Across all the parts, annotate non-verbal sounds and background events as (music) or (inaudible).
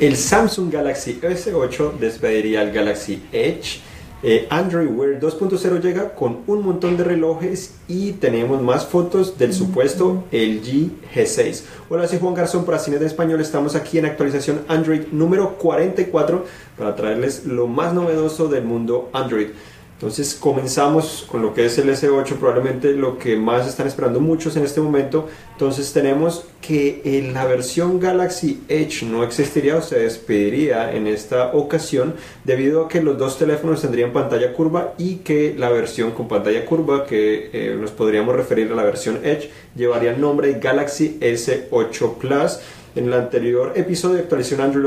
El Samsung Galaxy S8 despediría el Galaxy Edge. Eh, Android Wear 2.0 llega con un montón de relojes y tenemos más fotos del supuesto LG G6. Hola, soy Juan Garzón para Cines de Español. Estamos aquí en actualización Android número 44 para traerles lo más novedoso del mundo Android. Entonces comenzamos con lo que es el S8, probablemente lo que más están esperando muchos en este momento. Entonces tenemos que la versión Galaxy Edge no existiría o se despediría en esta ocasión debido a que los dos teléfonos tendrían pantalla curva y que la versión con pantalla curva, que eh, nos podríamos referir a la versión Edge, llevaría el nombre Galaxy S8 Plus en el anterior episodio de actualización Android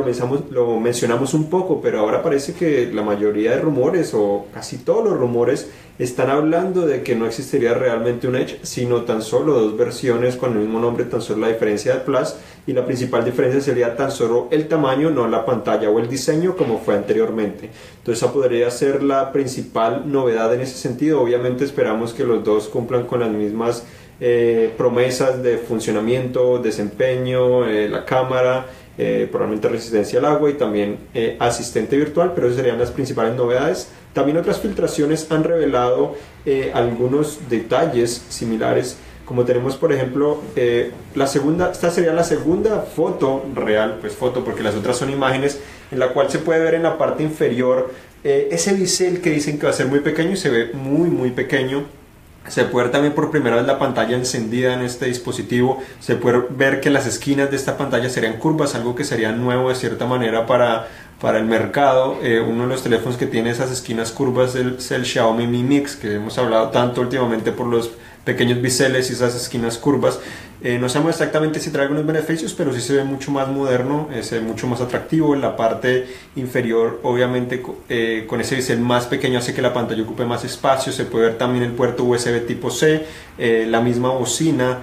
lo mencionamos, un poco, pero ahora parece que la mayoría de rumores o casi todos los rumores están hablando de que no existiría realmente un Edge, sino tan solo dos versiones con el mismo nombre, tan solo la diferencia de Plus y la principal diferencia sería tan solo el tamaño, no la pantalla o el diseño como fue anteriormente. Entonces esa podría ser la principal novedad en ese sentido. Obviamente esperamos que los dos cumplan con las mismas eh, promesas de funcionamiento, desempeño, eh, la cámara, eh, probablemente resistencia al agua y también asistente virtual, pero esas serían las principales novedades. También otras filtraciones han revelado algunos detalles similares, como tenemos por ejemplo la segunda, esta sería la segunda foto real, pues foto porque las otras son imágenes, en la cual se puede ver en la parte inferior ese bisel que dicen que va a ser muy pequeño y se ve muy muy pequeño se puede ver también por primera vez la pantalla encendida en este dispositivo. Se puede ver que las esquinas de esta pantalla serían curvas, algo que sería nuevo de cierta manera para, para el mercado. Eh, uno de los teléfonos que tiene esas esquinas curvas es el, Xiaomi Mi Mix, que hemos hablado tanto últimamente por los pequeños biseles y esas esquinas curvas. Eh, no sabemos exactamente si trae algunos beneficios, pero sí se ve mucho más moderno, eh, se ve mucho más atractivo. En la parte inferior, obviamente, eh, con ese bisel más pequeño hace que la pantalla ocupe más espacio. Se puede ver también el puerto USB tipo C, la misma bocina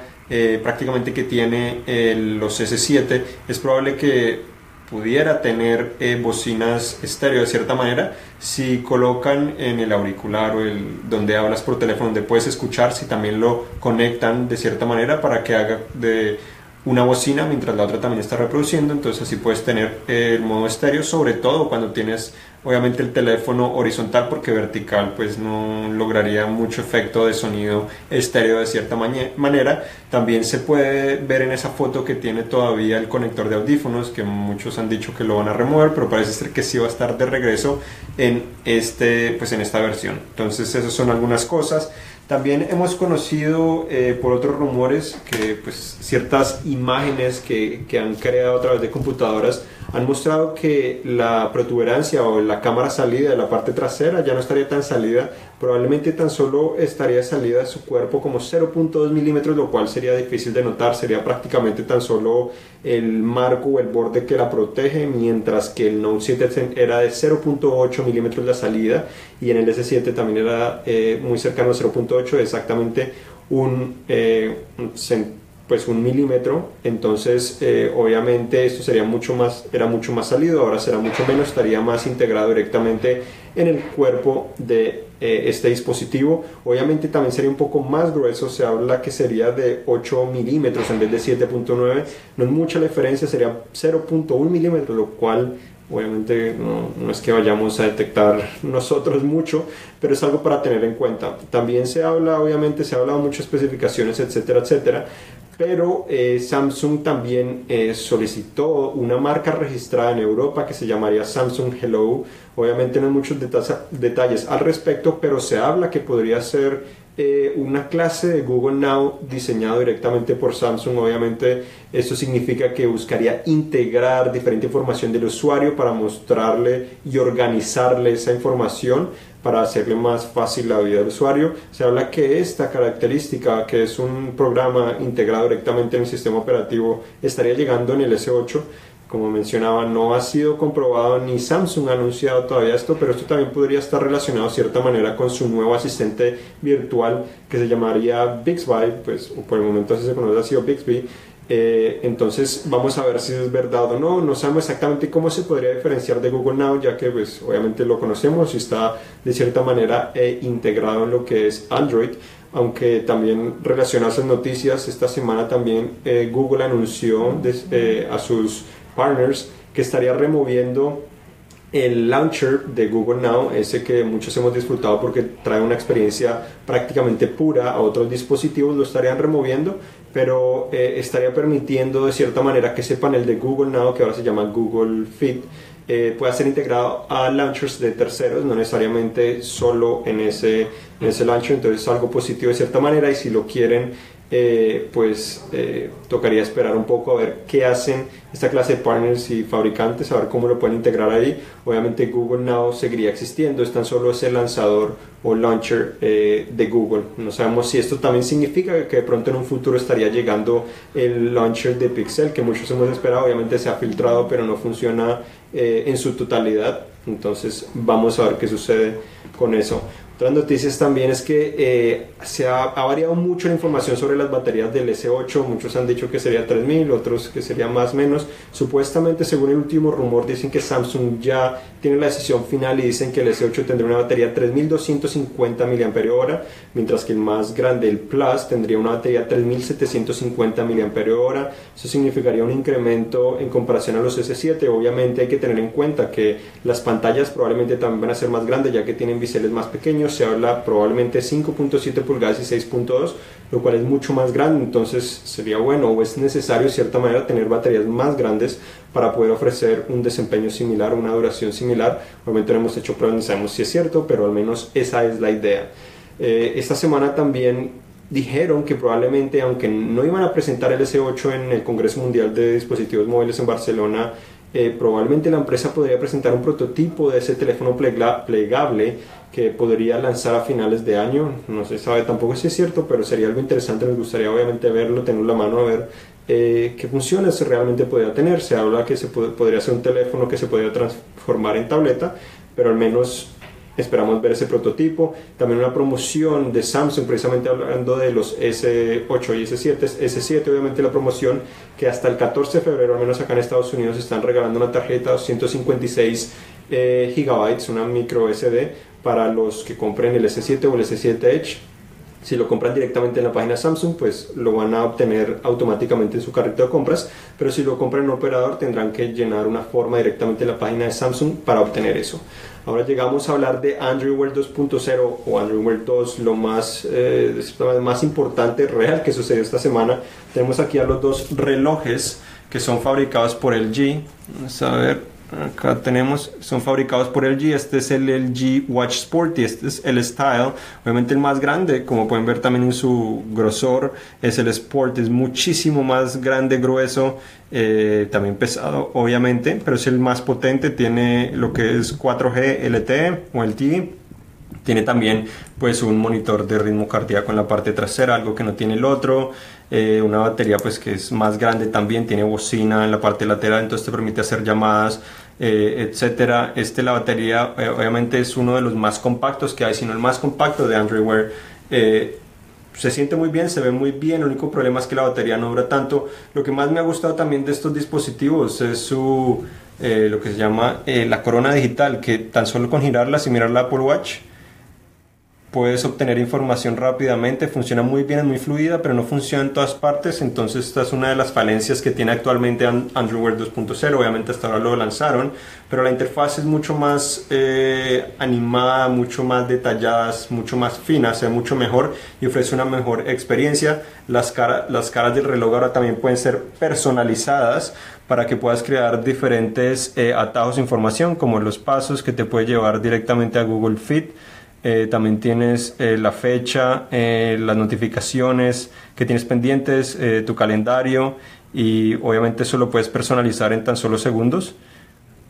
prácticamente que tiene los S7. Es probable que pudiera tener eh, bocinas estéreo de cierta manera si colocan en el auricular o el donde hablas por teléfono donde puedes escuchar si también lo conectan de cierta manera para que haga de una bocina mientras la otra también está reproduciendo. Entonces así puedes tener el modo estéreo sobre todo cuando tienes obviamente el teléfono horizontal porque vertical pues no lograría mucho efecto de sonido estéreo de cierta manera. También se puede ver en esa foto que tiene todavía el conector de audífonos que muchos han dicho que lo van a remover, pero parece ser que sí va a estar de regreso en este pues en esta versión. Entonces esas son algunas cosas. También hemos conocido eh, por otros rumores que pues, ciertas imágenes que, que, han creado a través de computadoras han mostrado que la protuberancia o la cámara salida de la parte trasera ya no estaría tan salida, probablemente tan solo estaría salida de su cuerpo como 0.2 milímetros, lo cual sería difícil de notar, sería prácticamente tan solo el marco o el borde que la protege, mientras que el Note 7 era de 0.8 milímetros la salida y en el S7 también era eh, muy cercano a 0.8 exactamente un, eh, pues un milímetro, entonces eh, obviamente esto sería mucho más, era mucho más salido, ahora será mucho menos, estaría más integrado directamente en el cuerpo de eh, este dispositivo. Obviamente también sería un poco más grueso, se habla que sería de 8 milímetros en vez de 7.9, no es mucha la diferencia, sería 0.1 milímetros, lo cual Obviamente no, es que vayamos a detectar nosotros mucho, pero es algo para tener en cuenta. También se habla, obviamente se ha hablado muchas especificaciones, etcétera, etcétera, pero eh, Samsung también eh, solicitó una marca registrada en Europa que se llamaría Samsung Hello. Obviamente no hay muchos detalles al respecto, pero se habla que podría ser eh, una clase de Google Now diseñado directamente por Samsung. Obviamente esto significa que buscaría integrar diferente información del usuario para mostrarle y organizarle esa información para hacerle más fácil la vida del usuario. Se habla que esta característica, que es un programa integrado directamente en el sistema operativo, estaría llegando en el S8 como mencionaba, no ha sido comprobado ni Samsung ha anunciado todavía esto, pero esto también podría estar relacionado de cierta manera con su nuevo asistente virtual que se llamaría Bixby, pues por el momento así se conoce, ha sido Bixby. Eh, entonces vamos a ver si es verdad o no. No sabemos exactamente cómo se podría diferenciar de Google Now, ya que pues obviamente lo conocemos y está de cierta manera eh, integrado en lo que es Android aunque también relacionadas a noticias, esta semana también eh, Google anunció a sus Partners que estaría removiendo el launcher de Google Now, ese que muchos hemos disfrutado porque trae una experiencia prácticamente pura a otros dispositivos, lo estarían removiendo, pero eh, estaría permitiendo de cierta manera que ese panel de Google Now, que ahora se llama Google Fit, eh, pueda ser integrado a launchers de terceros, no necesariamente solo en ese, en ese launcher, entonces es algo positivo de cierta manera y si lo quieren eh, pues eh, tocaría esperar un poco a ver qué hacen esta clase de partners y fabricantes, a ver cómo lo pueden integrar ahí. Obviamente Google Now seguiría existiendo, es tan solo ese lanzador o launcher eh, de Google. No sabemos si esto también significa que de pronto en un futuro estaría llegando el launcher de Pixel, que muchos hemos esperado, obviamente se ha filtrado, pero no funciona en su totalidad. Entonces vamos a ver qué sucede con eso. Otras noticias también es que eh, se ha, variado mucho la información sobre las baterías del S8. Muchos han dicho que sería 3000, otros que sería más menos. Supuestamente, según el último rumor, dicen que Samsung ya tiene la decisión final y dicen que el S8 tendría una batería de 3250 mAh, mientras que el más grande, el Plus, tendría una batería de 3750 mAh. Eso significaría un incremento en comparación a los S7. Obviamente hay que tener en cuenta que las pantallas probablemente también van a ser más grandes ya que tienen biseles más pequeños se habla probablemente 5.7 pulgadas y 6.2, lo cual es mucho más grande, entonces sería bueno o es necesario de cierta manera tener baterías más grandes para poder ofrecer un desempeño similar, una duración similar. Obviamente no hemos hecho pruebas ni sabemos si es cierto, pero al menos esa es la idea. Eh, esta semana también dijeron que probablemente, aunque no iban a presentar el S8 en el Congreso Mundial de Dispositivos Móviles en Barcelona, eh, probablemente la empresa podría presentar un prototipo de ese teléfono plegable que podría lanzar a finales de año. No se sabe tampoco si es cierto, pero sería algo interesante. Nos gustaría obviamente verlo, tener la mano a ver eh, qué funciones realmente podría tener. Se habla que se podría ser un teléfono que se podría transformar en tableta, pero al menos esperamos ver ese prototipo. También una promoción de Samsung, precisamente hablando de los S8 y S7. S7, obviamente la promoción que hasta el 14 de febrero, al menos acá en Estados Unidos, están regalando una tarjeta de 256 eh, gigabytes, una micro SD para los que compren el S7 o el S7 Edge. Si lo compran directamente en la página Samsung, pues lo van a obtener automáticamente en su carrito de compras, pero si lo compran en un operador tendrán que llenar una forma directamente en la página de Samsung para obtener eso. Ahora llegamos a hablar de Android Wear 2.0 o Android Wear 2, lo más, eh, más importante real que sucedió esta semana. Tenemos aquí a los dos relojes que son fabricados por LG. Vamos a ver, Acá tenemos, son fabricados por LG, este es el LG Watch Sport y este es el Style, obviamente el más grande, como pueden ver también en su grosor, es el Sport, es muchísimo más grande, grueso, eh, también pesado obviamente, pero es el más potente, tiene lo que es 4G LTE o LTE, tiene también pues un monitor de ritmo cardíaco en la parte trasera, algo que no tiene el otro. Eh, una batería pues que es más grande también, tiene bocina en la parte lateral, entonces te permite hacer llamadas, eh, etcétera. Este la batería eh, obviamente es uno de los más compactos que hay, sino el más compacto de Android Wear. se siente muy bien, se ve muy bien, el único problema es que la batería no dura tanto. Lo que más me ha gustado también de estos dispositivos es su, lo que se llama la corona digital, que tan solo con girarla y mirar la Apple Watch, puedes obtener información rápidamente, funciona muy bien, es muy fluida, pero no funciona en todas partes, entonces esta es una de las falencias que tiene actualmente Android Wear 2.0, obviamente hasta ahora lo lanzaron, pero la interfaz es mucho más eh, animada, mucho más detallada, mucho más fina, se ve mucho mejor y ofrece una mejor experiencia. Las, las caras del reloj ahora también pueden ser personalizadas para que puedas crear diferentes eh, atajos de información, como los pasos que te puede llevar directamente a Google Fit, eh, también tienes eh, la fecha, eh, las notificaciones que tienes pendientes, tu calendario y obviamente eso lo puedes personalizar en tan solo segundos.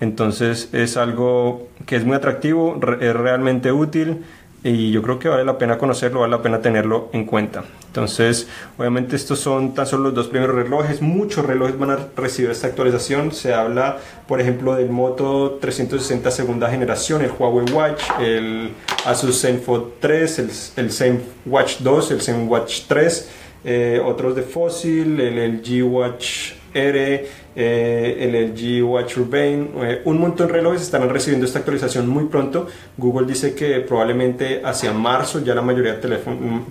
Entonces es algo que es muy atractivo, es realmente útil y yo creo que vale la pena conocerlo, vale la pena tenerlo en cuenta. Entonces, obviamente estos son tan solo los dos primeros relojes, muchos relojes van a recibir esta actualización, se habla por ejemplo del Moto 360 segunda generación, el Huawei Watch, el Asus ZenFone 3, el, el ZenWatch 2, el ZenWatch 3, eh, otros de Fossil, el LG Watch R, eh, LG Watch Urbane, eh, un montón de relojes estarán recibiendo esta actualización muy pronto. Google dice que probablemente hacia marzo ya la mayoría de,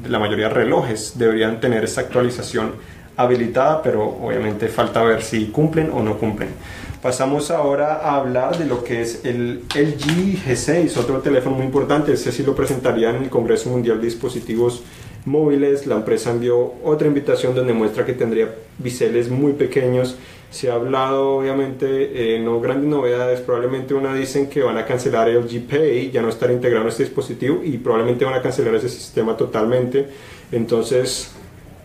la mayoría de relojes deberían tener esta actualización habilitada, pero obviamente falta ver si cumplen o no cumplen. Pasamos ahora a hablar de lo que es el LG G6, otro teléfono muy importante. Este sí lo presentaría en el Congreso Mundial de Dispositivos Móviles. La empresa envió otra invitación donde muestra que tendría biseles muy pequeños. Se ha hablado, obviamente, eh, no grandes novedades. Probablemente una dicen que van a cancelar LG Pay, ya no estar integrado en este dispositivo y probablemente van a cancelar ese sistema totalmente. Entonces,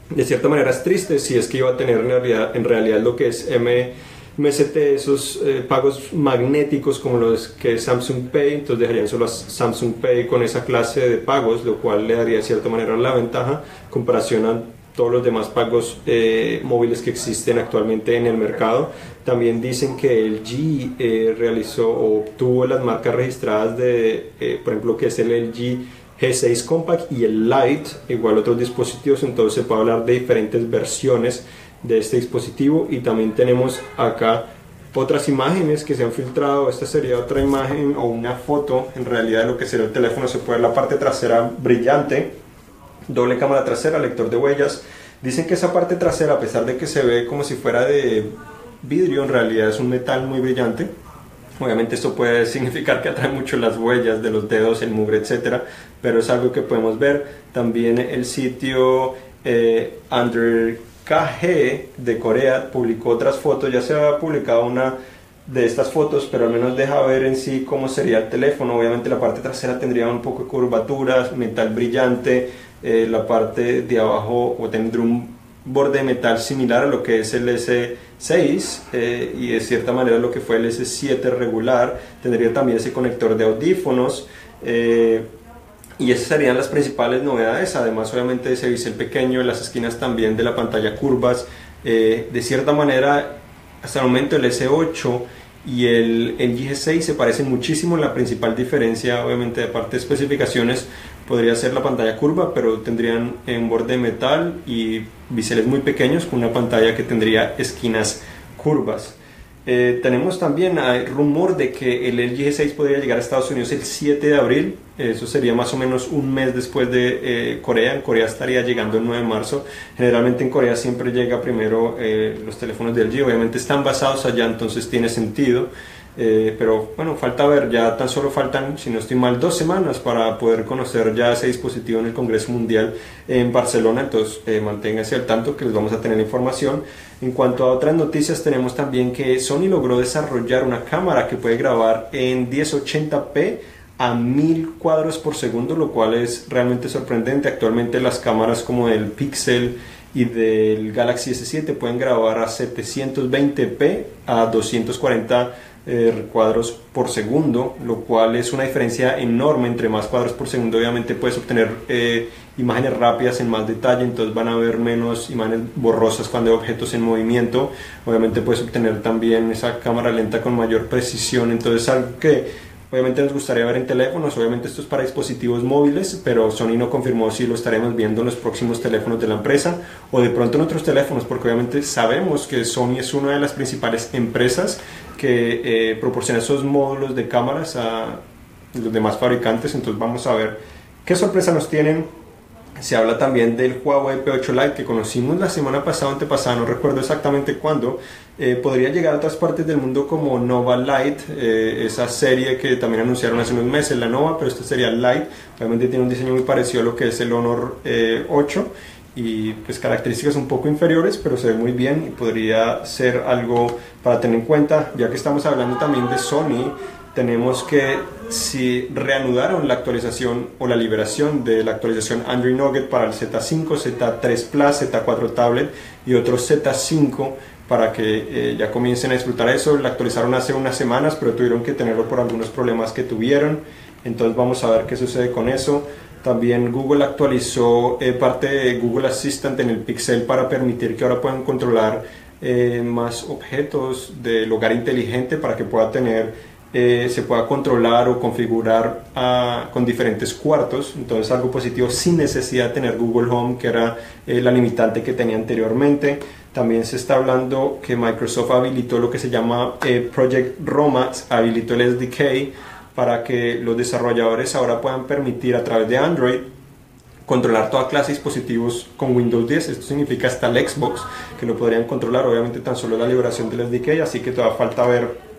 de cierta manera es triste si es que iba a tener en en realidad lo que es M MST esos eh, pagos magnéticos como los que es Samsung Pay, entonces dejarían solo a Samsung Pay con esa clase de pagos, lo cual le daría de cierta manera la ventaja comparación a todos los demás pagos eh, móviles que existen actualmente en el mercado. También dicen que el G eh, realizó o obtuvo las marcas registradas de, por ejemplo, que es el LG G6 Compact y el Lite, igual otros dispositivos, entonces se puede hablar de diferentes versiones de este dispositivo y también tenemos acá otras imágenes que se han filtrado. Esta sería otra imagen o una foto. En realidad de lo que será el teléfono se puede ver la parte trasera brillante doble cámara trasera lector de huellas. Dicen que esa parte trasera a pesar de que se ve como si fuera de vidrio en realidad es un metal muy brillante. Obviamente esto puede (laughs) significar que atrae mucho las huellas de los dedos, el mugre, etcétera, pero es algo que podemos ver. También el sitio eh, Under KG de Corea publicó otras fotos, ya se ha publicado una de estas fotos, pero al menos deja ver en sí cómo sería el teléfono. Obviamente la parte trasera tendría un poco de curvaturas, metal brillante, eh, la parte de abajo o tendría un borde de metal similar a lo que es el S6 eh, y de cierta manera lo que fue el S7 regular. Tendría también ese conector de audífonos. Eh, y esas serían las principales novedades, además obviamente ese bisel pequeño, las esquinas también de la pantalla curvas, eh, de cierta manera hasta el momento el S8 y el, el G6 se parecen muchísimo, la principal diferencia obviamente de parte de especificaciones podría ser la pantalla curva, pero tendrían un borde de metal y biseles muy pequeños con una pantalla que tendría esquinas curvas. Eh, tenemos también rumor de que el LG G6 podría llegar a Estados Unidos el 7 de abril. Eso sería más o menos un mes después de eh, Corea. En Corea estaría llegando el 9 de marzo. Generalmente en Corea siempre llega primero eh, los teléfonos del LG. Obviamente están basados allá, entonces tiene sentido. Eh, pero bueno, falta ver, ya tan solo faltan, si no estoy mal, dos semanas para poder conocer ya ese dispositivo en el Congreso Mundial en Barcelona, entonces eh, manténganse al tanto que les vamos a tener información. En cuanto a otras noticias, tenemos también que Sony logró desarrollar una cámara que puede grabar en 1080p a 1000 cuadros por segundo, lo cual es realmente sorprendente. Actualmente las cámaras como el Pixel y del Galaxy S7 pueden grabar a 720p a 240 eh, cuadros por segundo, lo cual es una diferencia enorme entre más cuadros por segundo. Obviamente puedes obtener eh, imágenes rápidas en más detalle, entonces van a haber menos imágenes borrosas cuando hay objetos en movimiento. Obviamente puedes obtener también esa cámara lenta con mayor precisión, entonces algo que Obviamente nos gustaría ver en teléfonos, obviamente esto es para dispositivos móviles, pero Sony no confirmó si lo estaremos viendo en los próximos teléfonos de la empresa o de pronto en otros teléfonos, porque obviamente sabemos que Sony es una de las principales empresas que eh, proporciona esos módulos de cámaras a los demás fabricantes, entonces vamos a ver qué sorpresa nos tienen se habla también del Huawei P8 Lite que conocimos la semana pasada antepasada, no recuerdo exactamente cuándo. Eh, podría llegar a otras partes del mundo como Nova Lite, eh, esa serie que también anunciaron hace unos meses, la Nova, pero esta sería Lite. Obviamente tiene un diseño muy parecido a lo que es el Honor 8 eh, y pues características un poco inferiores, pero se ve muy bien y podría ser algo para tener en cuenta, ya que estamos hablando también de Sony tenemos que si reanudaron la actualización o la liberación de la actualización Android Nugget para el Z5, Z3 Plus, Z4 Tablet y otro Z5 para que eh, ya comiencen a disfrutar eso. La actualizaron hace unas semanas, pero tuvieron que tenerlo por algunos problemas que tuvieron. Entonces vamos a ver qué sucede con eso. También Google actualizó eh, parte de Google Assistant en el Pixel para permitir que ahora puedan controlar eh, más objetos del hogar inteligente para que pueda tener eh, se pueda controlar o configurar ah, con diferentes cuartos, entonces algo positivo sin necesidad de tener Google Home, que era eh, la limitante que tenía anteriormente. También se está hablando que Microsoft habilitó lo que se llama eh, Project Roma, habilitó el SDK para que los desarrolladores ahora puedan permitir a través de Android controlar toda clase de dispositivos con Windows 10. Esto significa hasta el Xbox, que lo podrían controlar, obviamente tan solo la liberación del SDK, así que todavía falta ver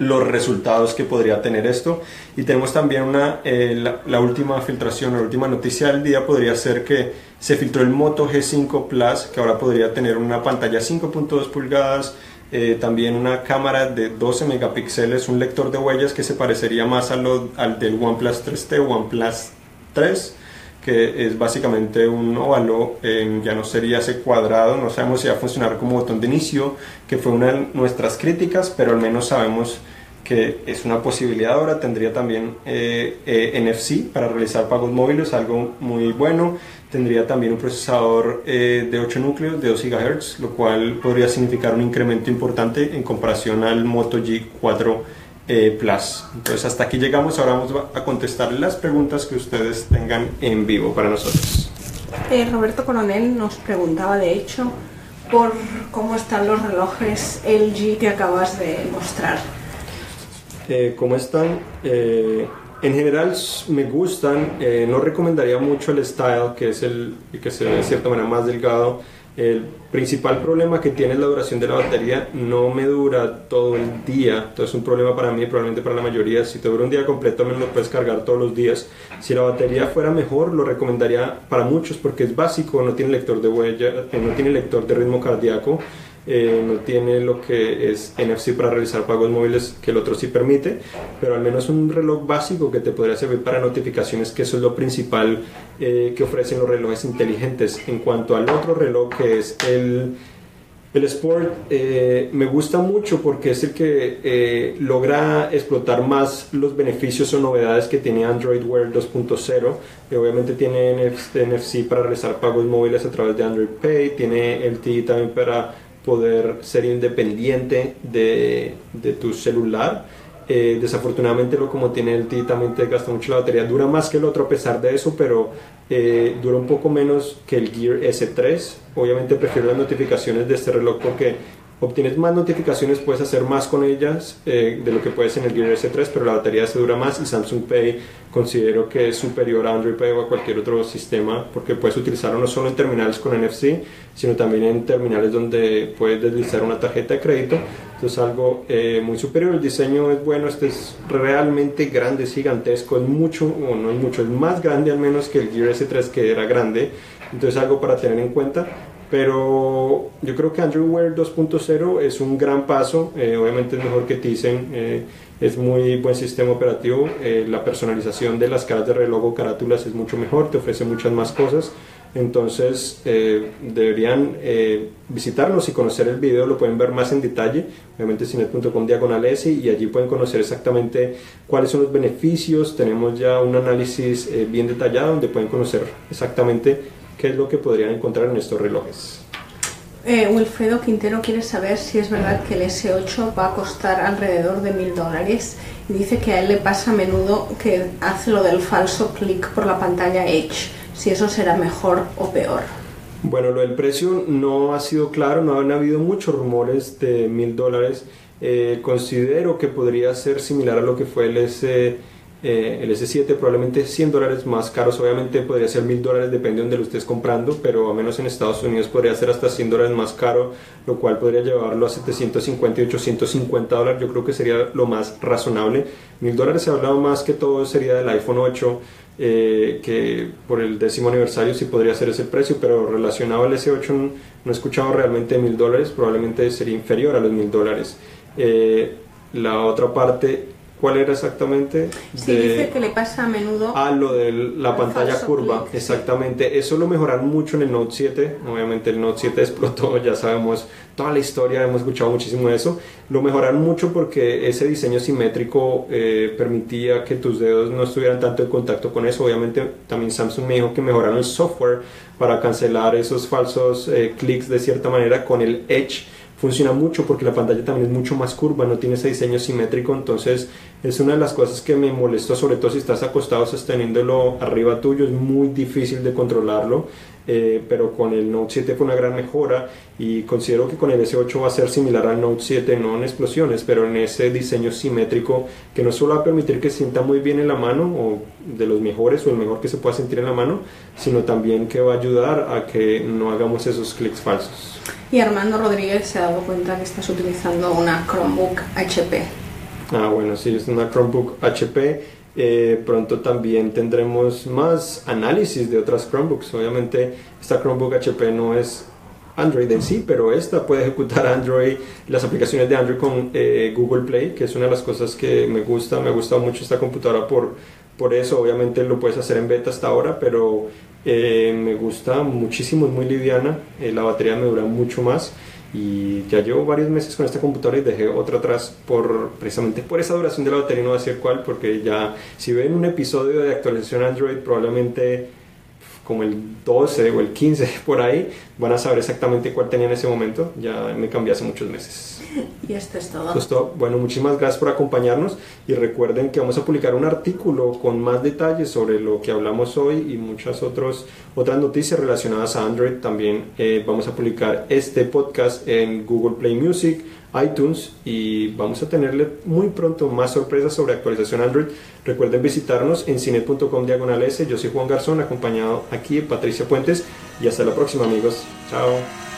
los resultados que podría tener esto. Y tenemos también una, eh, la, última filtración, la última noticia del día podría ser que se filtró el Moto G5 Plus, que ahora podría tener una pantalla 5.2 pulgadas, eh, también una cámara de 12 megapíxeles, un lector de huellas que se parecería más a lo, al del OnePlus 3T, OnePlus 3 que es básicamente un óvalo, ya no sería ese cuadrado, no sabemos si va a funcionar como botón de inicio, que fue una de nuestras críticas, pero al menos sabemos que es una posibilidad ahora, tendría también eh, eh, NFC para realizar pagos móviles, algo muy bueno, tendría también un procesador eh, de 8 núcleos de 2 GHz, lo cual podría significar un incremento importante en comparación al Moto G4 eh, Plus. Entonces hasta aquí llegamos, ahora vamos a contestar las preguntas que ustedes tengan en vivo para nosotros. Roberto Coronel nos preguntaba de hecho por cómo están los relojes LG que acabas de mostrar. Eh, ¿Cómo están? en general me gustan, no recomendaría mucho el Style, que es el que se ve de cierta manera más delgado el principal problema que tiene es la duración de la batería. No me dura todo el día. Entonces es un problema para mí, probablemente para la mayoría. Si te dura un día completo, menos lo puedes cargar todos los días. Si la batería fuera mejor, lo recomendaría para muchos porque es básico. No tiene lector de huella, eh, no tiene lector de ritmo cardíaco. Eh, no tiene lo que es NFC para realizar pagos móviles que el otro sí permite, pero al menos un reloj básico que te podría servir para notificaciones, que eso es lo principal eh, que ofrecen los relojes inteligentes. En cuanto al otro reloj que es el, el Sport, eh, me gusta mucho porque es el que logra explotar más los beneficios o novedades que tiene Android Wear 2.0. obviamente tiene NFC para realizar pagos móviles a través de Android Pay, tiene LTE también para poder ser independiente de, de tu celular. Eh, desafortunadamente lo como tiene el T también te gasta mucho la batería, dura más que el otro a pesar de eso, pero eh, dura un poco menos que el Gear S3. Obviamente prefiero las notificaciones de este reloj porque obtienes más notificaciones, puedes hacer más con ellas eh, de lo que puedes en el Gear S3, pero la batería se dura más y Samsung Pay considero que es superior a Android Pay o a cualquier otro sistema porque puedes utilizarlo no solo en terminales con NFC, sino también en terminales donde puedes deslizar una tarjeta de crédito. Entonces algo eh, muy superior, el diseño es bueno, este es realmente grande, es gigantesco, es mucho, o no es mucho, es más grande al menos que el Gear S3 que era grande, entonces algo para tener en cuenta pero yo creo que Android Wear 2.0 es un gran paso, eh, obviamente es mejor que Tizen, eh, es muy buen sistema operativo, eh, la personalización de las caras de reloj o carátulas es mucho mejor, te ofrece muchas más cosas, entonces deberían visitarnos y conocer el video, lo pueden ver más en detalle, obviamente cinet.com diagonal S y allí pueden conocer exactamente cuáles son los beneficios, tenemos ya un análisis bien detallado donde pueden conocer exactamente qué es lo que podrían encontrar en estos relojes. Eh, Wilfredo Quintero quiere saber si es verdad que el S8 va a costar alrededor de mil dólares y dice que a él le pasa a menudo que hace lo del falso clic por la pantalla Edge, si eso será mejor o peor. Bueno, lo del precio no ha sido claro, no han habido muchos rumores de mil dólares. Eh, considero que podría ser similar a lo que fue el S eh, el S7 probablemente 100 dólares más caros, obviamente podría ser 1000 dólares, depende de donde lo estés comprando, pero a menos en Estados Unidos podría ser hasta 100 dólares más caro, lo cual podría llevarlo a 750 y 850 dólares, yo creo que sería lo más razonable. 1000 dólares se ha hablado más que todo sería del iPhone 8, eh, que por el décimo aniversario sí podría ser ese precio, pero relacionado al S8 no, he escuchado realmente 1000 dólares, probablemente sería inferior a los 1000 dólares. Eh, la otra parte ¿Cuál era exactamente? Sí, dice que le pasa a menudo. Ah, lo de la pantalla curva, exactamente. Eso lo mejoraron mucho en el Note 7. Obviamente el Note 7 explotó, (laughs) ya sabemos toda la historia, hemos escuchado muchísimo de eso. Lo mejoraron mucho porque ese diseño simétrico eh, permitía que tus dedos no estuvieran tanto en contacto con eso. Obviamente también Samsung me dijo que mejoraron el software para cancelar esos falsos eh, clics de cierta manera con el Edge funciona mucho porque la pantalla también es mucho más curva, no tiene ese diseño simétrico, entonces es una de las cosas que me molestó, sobre todo si estás acostado sosteniéndolo arriba tuyo, es muy difícil de controlarlo. eh, pero con el Note 7 fue una gran mejora y considero que con el S8 va a ser similar al Note 7, no en explosiones, pero en ese diseño simétrico que no solo va a permitir que sienta muy bien en la mano o de los mejores o el mejor que se pueda sentir en la mano, sino también que va a ayudar a que no hagamos esos clics falsos. Y Armando Rodríguez se ha dado cuenta que estás utilizando una Chromebook HP. Ah, bueno, sí, es una Chromebook HP eh, pronto también tendremos más análisis de otras Chromebooks. Obviamente esta Chromebook HP no es Android en sí, pero esta puede ejecutar Android, las aplicaciones de Android con eh, Google Play, que es una de las cosas que me gusta. Me ha gustado mucho esta computadora por, por eso. Obviamente lo puedes hacer en beta hasta ahora, pero eh, me gusta muchísimo, es muy liviana. la batería me dura mucho más y ya llevo varios meses con esta computadora y dejé otra atrás por precisamente por esa duración de la batería no voy a decir cuál porque ya si ven un episodio de actualización Android probablemente como el 12 o el 15 (laughs) por ahí, van a saber exactamente cuál tenía en ese momento. Ya me cambié hace muchos meses. (laughs) Y esto es todo. Bueno, muchísimas gracias por acompañarnos y recuerden que vamos a publicar un artículo con más detalles sobre lo que hablamos hoy y muchas otros, otras noticias relacionadas a Android. También eh, vamos a publicar este podcast en Google Play Music iTunes y vamos a tenerle muy pronto más sorpresas sobre actualización Android. Recuerden visitarnos en cine.com diagonal S. Yo soy Juan Garzón, acompañado aquí de Patricia Puentes y hasta la próxima amigos. Chao.